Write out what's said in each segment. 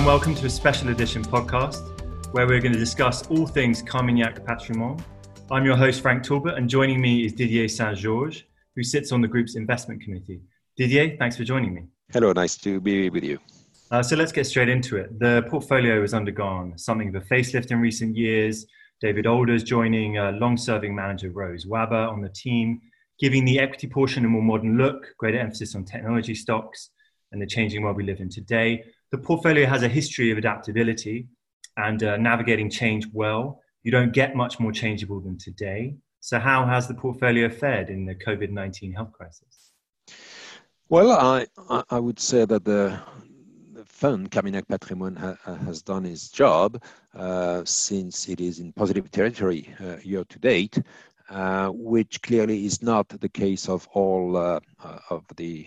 and welcome to a special edition podcast where we're going to discuss all things Carmignac Patrimoine. I'm your host, Frank Talbot, and joining me is Didier Saint Georges, who sits on the group's investment committee. Didier, thanks for joining me. Hello, nice to be with you. Uh, so let's get straight into it. The portfolio has undergone something of a facelift in recent years. David Older's joining uh, long serving manager Rose Ouahba on the team, giving the equity portion a more modern look, greater emphasis on technology stocks and the changing world we live in today. The portfolio has a history of adaptability and uh, navigating change well. You don't get much more changeable than today. So, how has the portfolio fared in the COVID 19 health crisis? Well, I, I would say that the, the fund, Carmignac Patrimoine, ha, has done its job uh, since it is in positive territory uh, year to date, uh, which clearly is not the case of all uh, uh, of the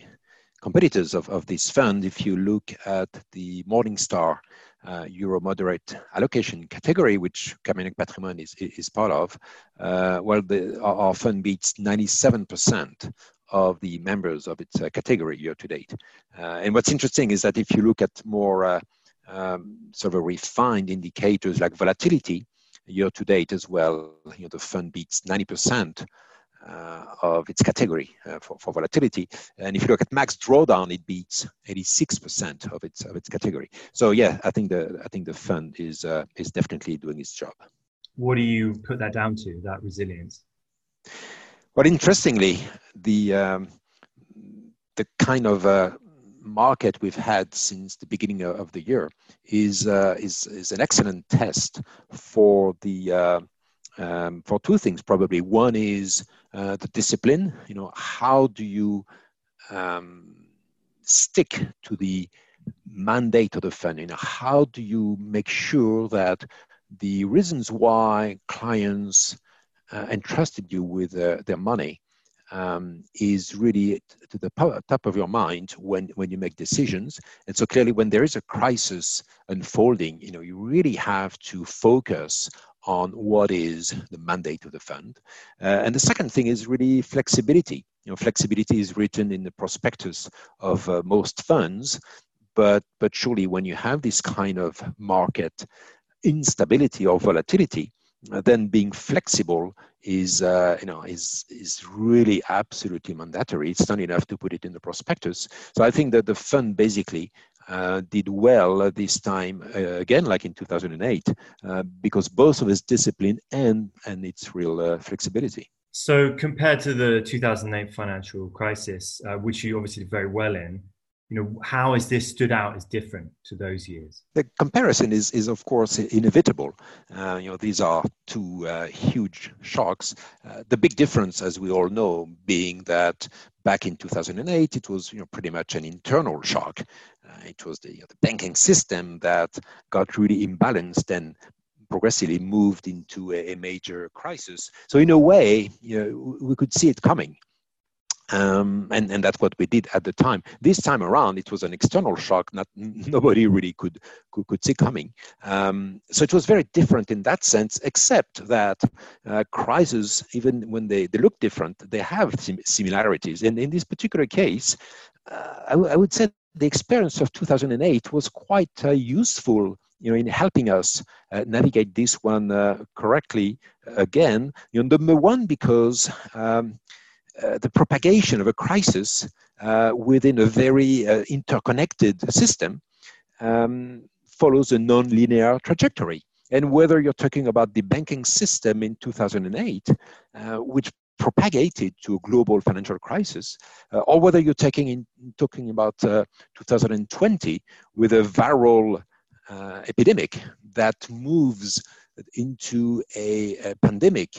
competitors of, of this fund. If you look at the Morningstar uh, Euro moderate allocation category, which Carmignac Patrimoine is, is part of, uh, well, the, our, fund beats 97% of the members of its uh, category year to date. Uh, and what's interesting is that if you look at more uh, um, sort of refined indicators like volatility, year to date as well, you know, the fund beats 90% uh, of its category uh, for, for volatility. And if you look at max drawdown, it beats 86% of its of its category. So yeah, I think the I think the fund is uh, is definitely doing its job. What do you put that down to? That resilience. Well, interestingly, the um, the kind of uh, market we've had since the beginning of the year is uh, is is an excellent test for the uh, um, for two things probably. One is uh, the discipline. You know, how do you um, stick to the mandate of the fund? You know, how do you make sure that the reasons why clients uh, entrusted you with uh, their money um, is really to the top of your mind when, when you make decisions. And so clearly when there is a crisis unfolding, you know, you really have to focus on what is the mandate of the fund. Uh, and the second thing is really flexibility. You know, flexibility is written in the prospectus of uh, most funds, but but surely when you have this kind of market instability or volatility, uh, then being flexible is uh, you know is is really absolutely mandatory. It's not enough to put it in the prospectus. So I think that the fund basically uh, did well this time uh, again, like in 2008, uh, because both of its discipline and and its real uh, flexibility. So compared to the 2008 financial crisis, uh, which you obviously did very well in, you know, how has this stood out as different to those years? The comparison is, is of course, inevitable. Uh, you know, these are two uh, huge shocks. Uh, the big difference, as we all know, being that back in 2008, it was, you know, pretty much an internal shock. Uh, it was the, you know, the banking system that got really imbalanced and progressively moved into a, a major crisis. So in a way, you know, we could see it coming. Um, and, and that's what we did at the time. This time around, it was an external shock that nobody really could, could, could see coming. Um, so it was very different in that sense, except that uh, crises, even when they, they look different, they have sim- similarities. And in this particular case, uh, I, w- I would say the experience of 2008 was quite uh, useful you know, in helping us uh, navigate this one uh, correctly again. You know, number one, because um, uh, the propagation of a crisis uh, within a very uh, interconnected system um, follows a non-linear trajectory. And whether you're talking about the banking system in 2008, uh, which propagated to a global financial crisis, uh, or whether you're taking in, talking about 2020 with a viral epidemic that moves into a, a pandemic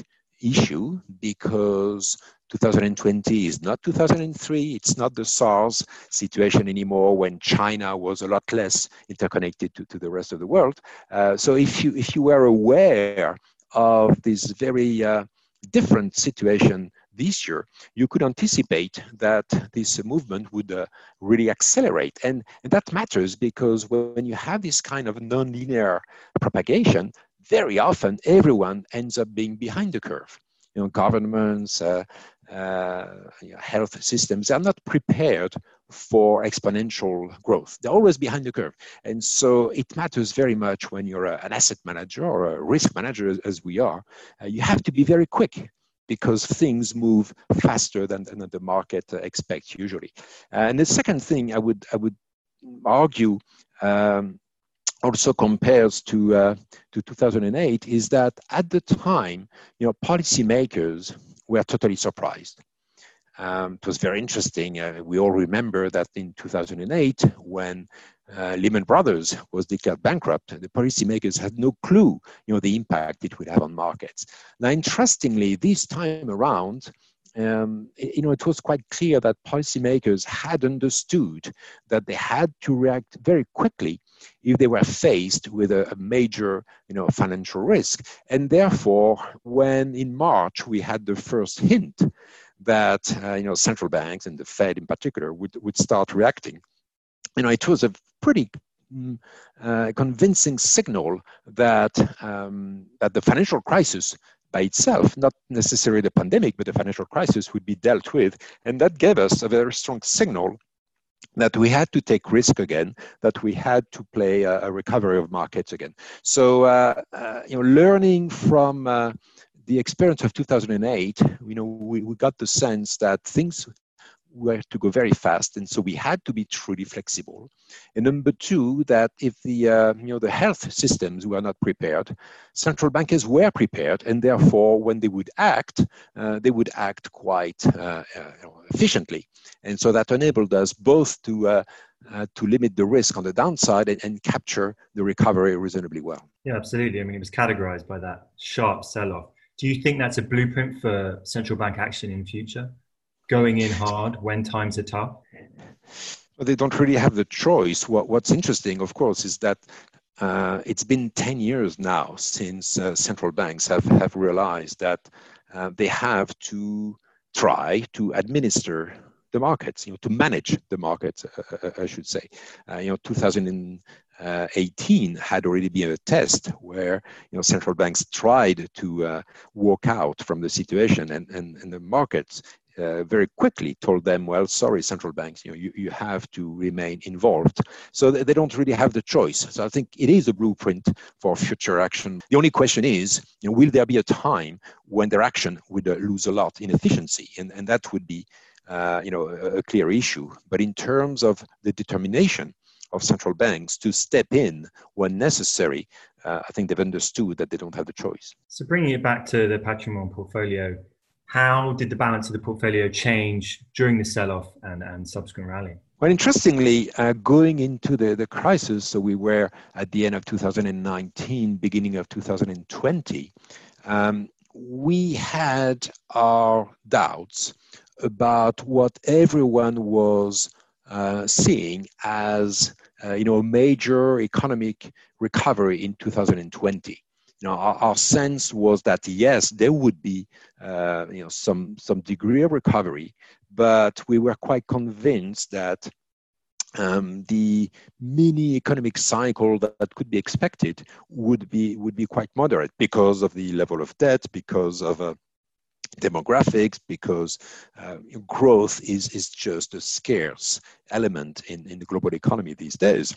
issue because 2020 is not 2003. It's not the SARS situation anymore when China was a lot less interconnected to, to the rest of the world. Uh, so if you, if you were aware of this very uh, different situation this year, you could anticipate that this movement would uh, really accelerate. And, and that matters because when you have this kind of nonlinear propagation, very often everyone ends up being behind the curve. You know, governments, uh, uh, health systems are not prepared for exponential growth. They're always behind the curve. And so it matters very much when you're a, an asset manager or a risk manager, as we are. Uh, you have to be very quick because things move faster than, than the market expects usually. And the second thing I would, I would argue um, also compares to, uh, to 2008 is that at the time, you know, policymakers were totally surprised. Um, it was very interesting. Uh, we all remember that in 2008, when uh, Lehman Brothers was declared bankrupt, the policymakers had no clue, you know, the impact it would have on markets. Now, interestingly, this time around, um, you know, it was quite clear that policymakers had understood that they had to react very quickly if they were faced with a, a, major, you know, financial risk. And therefore, when in March we had the first hint that, uh, you know, central banks and the Fed in particular would, would start reacting, you know, it was a pretty mm, uh, convincing signal that um, that the financial crisis by itself, not necessarily the pandemic, but the financial crisis would be dealt with. And that gave us a very strong signal that we had to take risk again, that we had to play a, a recovery of markets again. So, uh, uh, you know, learning from uh, the experience of 2008, you know, we, we got the sense that things were to go very fast, and so we had to be truly flexible. And number two, that if the uh, you know the health systems were not prepared, central bankers were prepared, and therefore when they would act, uh, they would act quite uh, uh efficiently. And so that enabled us both to uh, uh, to limit the risk on the downside and, and, capture the recovery reasonably well. Yeah, absolutely. I mean, it was categorized by that sharp sell-off. Do you think that's a blueprint for central bank action in future? going in hard when times are tough? Well, they don't really have the choice. What, what's interesting, of course, is that uh, it's been 10 years now since uh, central banks have, have realized that uh, they have to try to administer the markets, you know, to manage the markets, uh, uh, I should say. Uh, you know, 2018 had already been a test where, you know, central banks tried to walk out from the situation and, and, and the markets uh, very quickly told them, well, sorry, central banks, you know, you, you have to remain involved. So they don't really have the choice. So I think it is a blueprint for future action. The only question is, you know, will there be a time when their action would uh, lose a lot in efficiency? And, and that would be, uh, you know, a, a clear issue. But in terms of the determination of central banks to step in when necessary, uh, I think they've understood that they don't have the choice. So bringing it back to the patrimoine portfolio, how did the balance of the portfolio change during the sell-off and, and subsequent rally? Well, interestingly, uh, going into the, the crisis, so we were at the end of 2019, beginning of 2020, um, we had our doubts about what everyone was uh, seeing as uh, you know a major economic recovery in 2020 you know, our, our, sense was that yes, there would be uh, you know some some degree of recovery, but we were quite convinced that um, the mini economic cycle that, that, could be expected would be would be quite moderate because of the level of debt, because of uh, demographics, because uh, growth is is just a scarce element in, in the global economy these days.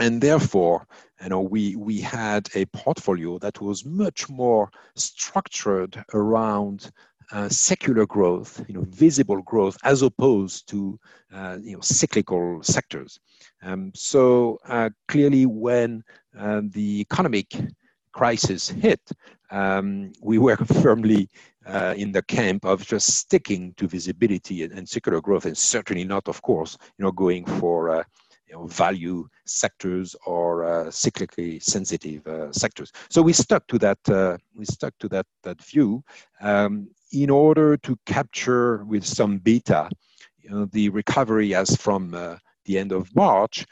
And therefore you know we we had a portfolio that was much more structured around uh, secular growth you know visible growth as opposed to uh, you know cyclical sectors. Um, so uh, clearly when uh, the economic crisis hit um, we were firmly uh, in the camp of just sticking to visibility and, and, secular growth and certainly not of course you know going for uh, you know, value sectors or uh, cyclically sensitive uh, sectors. So we stuck to that. Uh, we stuck to that that view um, in order to capture with some beta, you know, the recovery as from uh, the end of March.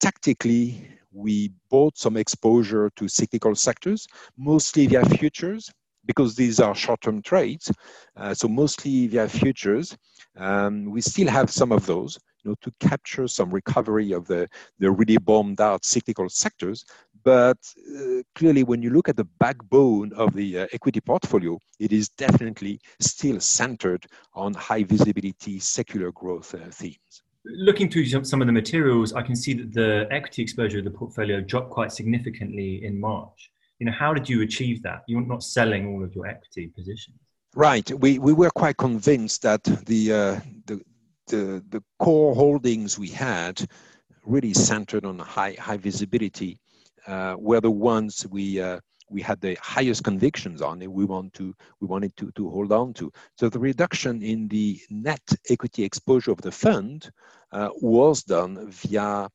Tactically, we bought some exposure to cyclical sectors, mostly via futures, because these are short-term trades. Uh, so mostly via futures. Um, we still have some of those you know, to capture some recovery of the, the really bombed out cyclical sectors. But uh, clearly, when you look at the backbone of the uh, equity portfolio, it is definitely still centered on high visibility secular growth uh, themes. Looking through some of the materials, I can see that the equity exposure of the portfolio dropped quite significantly in March. You know, how did you achieve that? You're not selling all of your equity positions. Right. We, we were quite convinced that the, uh, the, the, the core holdings we had really centered on high, high visibility uh, were the ones we uh, we had the highest convictions on and we want to we wanted to, to hold on to so the reduction in the net equity exposure of the fund uh, was done via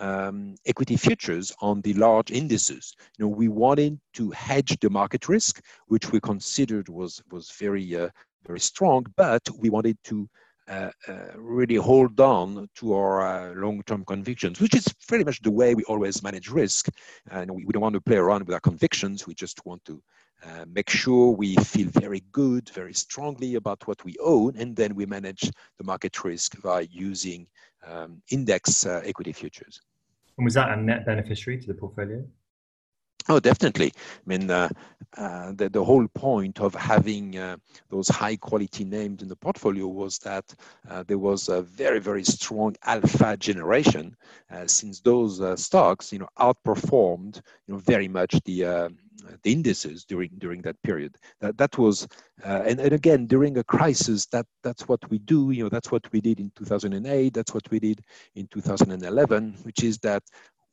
um, equity futures on the large indices you know we wanted to hedge the market risk which we considered was was very uh, very strong but we wanted to uh, uh, really hold on to our uh, long-term convictions, which is pretty much the way we always manage risk. And we, we don't want to play around with our convictions. We just want to uh, make sure we feel very good, very strongly about what we own, and then we manage the market risk by using um, index uh, equity futures. And was that a net beneficiary to the portfolio? Oh, definitely. I mean, uh, uh, the, the whole point of having uh, those high quality names in the portfolio was that uh, there was a very, very strong alpha generation uh, since those uh, stocks, you know, outperformed, you know, very much the the indices during during that period. That that was, and, and again during a crisis, that that's what we do. You know, that's what we did in 2008. That's what we did in 2011, which is that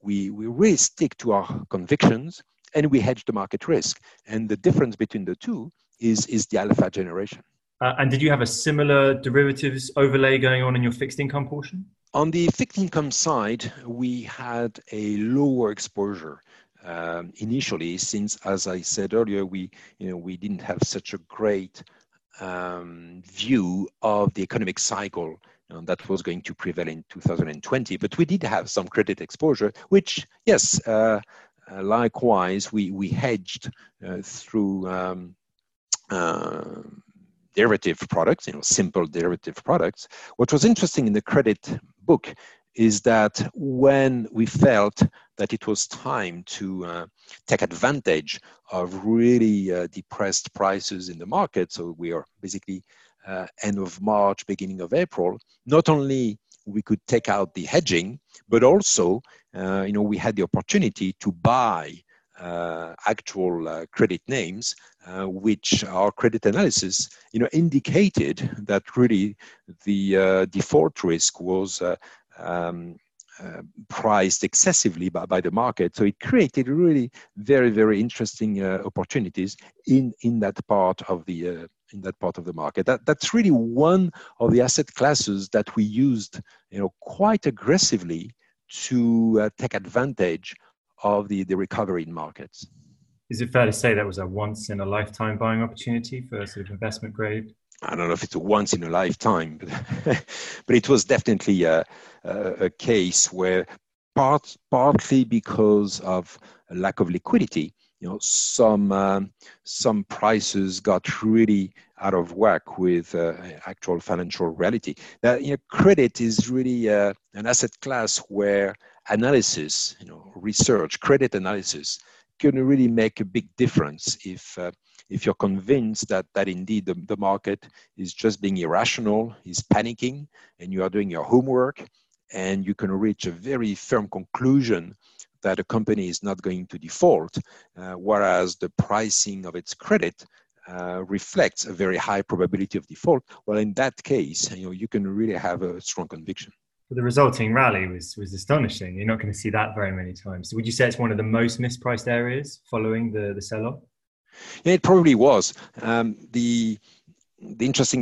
we, we really stick to our convictions and we hedge the market risk. And the difference between the two is, is the alpha generation. Uh, and did you have a similar derivatives overlay going on in your fixed income portion? On the fixed income side, we had a lower exposure um, initially, since, as I said earlier, we you know we didn't have such a great um, view of the economic cycle and that was going to prevail in 2020. But we did have some credit exposure, which, yes, uh, uh, likewise, we, we hedged uh, through um, uh, derivative products, you know, simple derivative products. What was interesting in the credit book is that when we felt that it was time to uh, take advantage of really uh, depressed prices in the market, so we are basically uh, end of March, beginning of April, not only we could take out the hedging, but also, uh, you know, we had the opportunity to buy uh, actual uh, credit names, uh, which our credit analysis, you know, indicated that really the uh, default risk was um, uh, priced excessively by, by the market. So it created really very, very interesting uh, opportunities in, in that part of the uh, in that part of the market. That, that's really one of the asset classes that we used, you know, quite aggressively to uh, take advantage of the, the recovery in markets. Is it fair to say that was a once in a lifetime buying opportunity for sort of investment grade? I don't know if it's a once in a lifetime, but, but it was definitely a, a, a case where part, partly because of a lack of liquidity, you know, some um, some prices got really out of whack with uh, actual financial reality. That you know, credit is really uh, an asset class where analysis, you know, research, credit analysis, can really make a big difference if. Uh, if you're convinced that, that indeed the, the market is just being irrational, is panicking, and you are doing your homework, and you can reach a very firm conclusion that a company is not going to default, uh, whereas the pricing of its credit uh, reflects a very high probability of default. Well, in that case, you know, you can really have a strong conviction. the resulting rally was was astonishing. You're not going to see that very many times. Would you say it's one of the most mispriced areas following the the sell-off? Yeah, it probably was. Um, the the interesting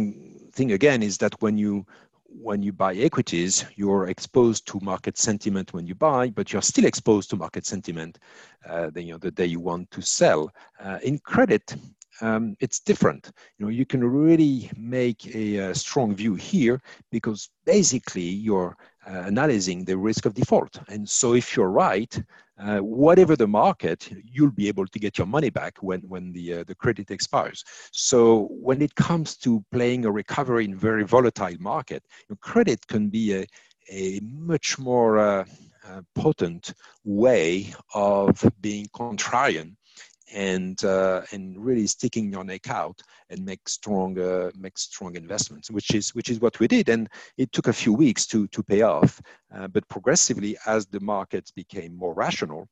thing again is that when you when you buy equities, you're exposed to market sentiment when you buy, but you're still exposed to market sentiment uh, the, you know, the day you want to sell. Uh, in credit, um, it's different. You know, you can really make a, a strong view here because basically you're uh, analyzing the risk of default. And so if you're right, uh, whatever the market, you'll be able to get your money back when, when the, uh, the credit expires. So when it comes to playing a recovery in very volatile market, credit can be a, a much more uh, uh, potent way of being contrarian and uh, and really sticking your neck out and make strong uh, make strong investments, which is which is what we did, and it took a few weeks to to pay off, uh, but progressively as the markets became more rational,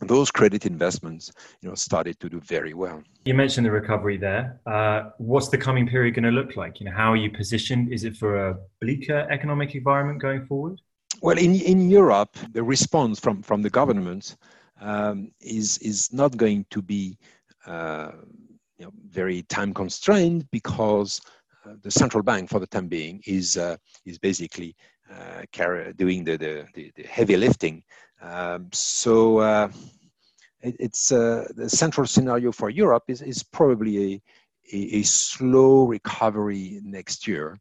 those credit investments you know started to do very well. You mentioned the recovery there. Uh, what's the coming period going to look like? You know, how are you positioned? Is it for a bleaker economic environment going forward? Well, in in Europe, the response from from the governments um, is is not going to be uh, you know, very time constrained because uh, the central bank, for the time being, is uh, is basically uh, carry, doing the, the, the, heavy lifting. Um, so uh, it, it's uh, the central scenario for Europe is is probably a a, a slow recovery next year.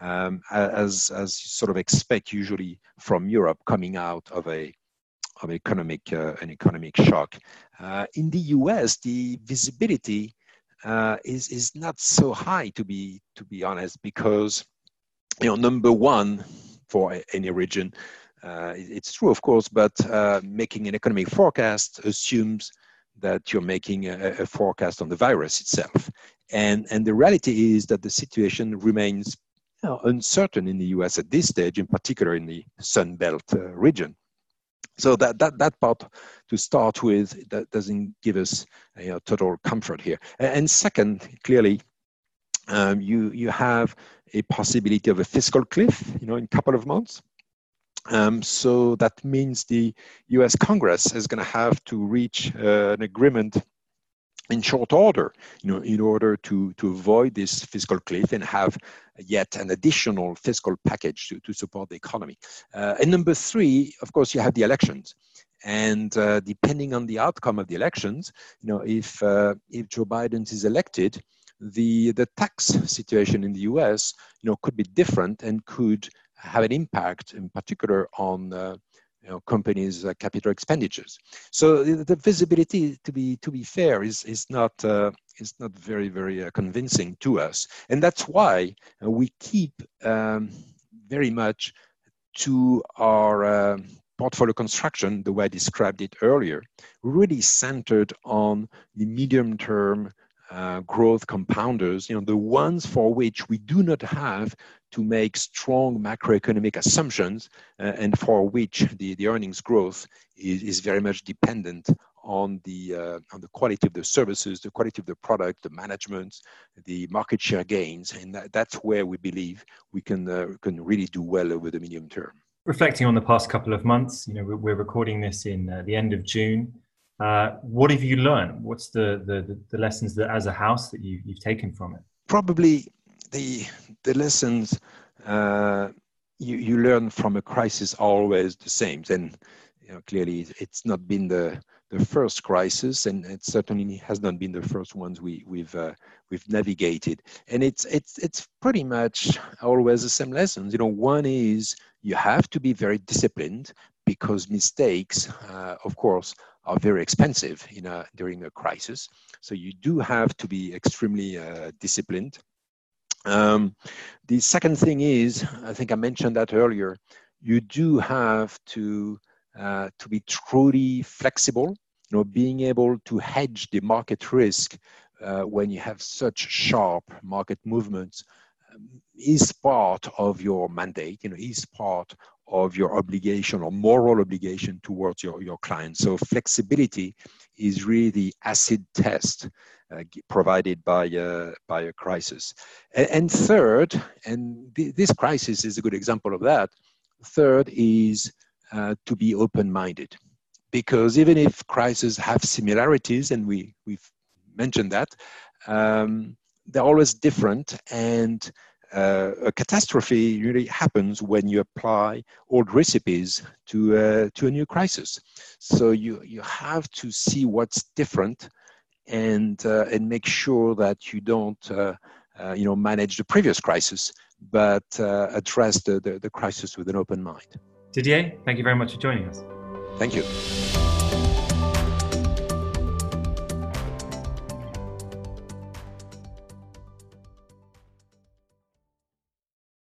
Um, as as you sort of expect usually from Europe coming out of a of economic uh, an economic shock. Uh, in the U.S., the visibility uh, is is not so high to be to be honest, because you know number one for any region, it's true of course, but making an economic forecast assumes that you're making a, a, forecast on the virus itself, and and the reality is that the situation remains uncertain in the U.S. at this stage, in particular in the Sun Belt uh, region so that, that, that part to start with that doesn't give us you know, total comfort here. And second clearly um, you you have a possibility of a fiscal cliff you know in a couple of months. Um, so that means the US Congress is going to have to reach uh, an agreement in short order, you know, in order to, to avoid this fiscal cliff and have yet an additional fiscal package to, to support the economy. Uh, and number three, of course, you have the elections. And uh, depending on the outcome of the elections, you know, if, uh, if Joe Biden is elected, the, the tax situation in the US, you know, could be different and could have an impact in particular on uh, you know, companies' uh, capital expenditures. So the, the, visibility, to be to be fair, is is not uh, is not very very uh, convincing to us, and that's why uh, we keep um, very much to our uh, portfolio construction, the way I described it earlier, really centered on the medium term uh, growth compounders, you know, the ones for which we do not have to make strong macroeconomic assumptions uh, and for which the, the earnings growth is, is very much dependent on the uh, on the quality of the services, the quality of the product, the management, the market share gains, and that, that's where we believe we can uh, can really do well over the medium term. Reflecting on the past couple of months, you know, we're, recording this in uh, the end of June. Uh, what have you learned? What's the, the, the lessons that as a house that you, you've taken from it? Probably the, the lessons uh, you, you learn from a crisis are always the same. And you know, clearly it's not been the, the first crisis, and it certainly has not been the first ones we, we've uh, we've navigated. And it's it's it's pretty much always the same lessons. You know, one is you have to be very disciplined because mistakes, uh, of course, are very expensive in a, during a crisis. So you do have to be extremely uh, disciplined. Um, the second thing is, I think I mentioned that earlier, you do have to uh, to be truly flexible. You know, being able to hedge the market risk uh, when you have such sharp market movements um, is part of your mandate. You know, is part of your obligation or moral obligation towards your, your client. So flexibility is really the acid test uh, provided by, uh, by a crisis. And, and third, and th- this crisis is a good example of that, third is uh, to be open-minded. Because even if crises have similarities, and we, we've mentioned that, um, they're always different and uh, a catastrophe really happens when you apply old recipes to uh, to a new crisis. So you you have to see what's different, and uh, and make sure that you don't uh, uh, you know manage the previous crisis, but uh, address the, the the crisis with an open mind. Didier, thank you very much for joining us. Thank you.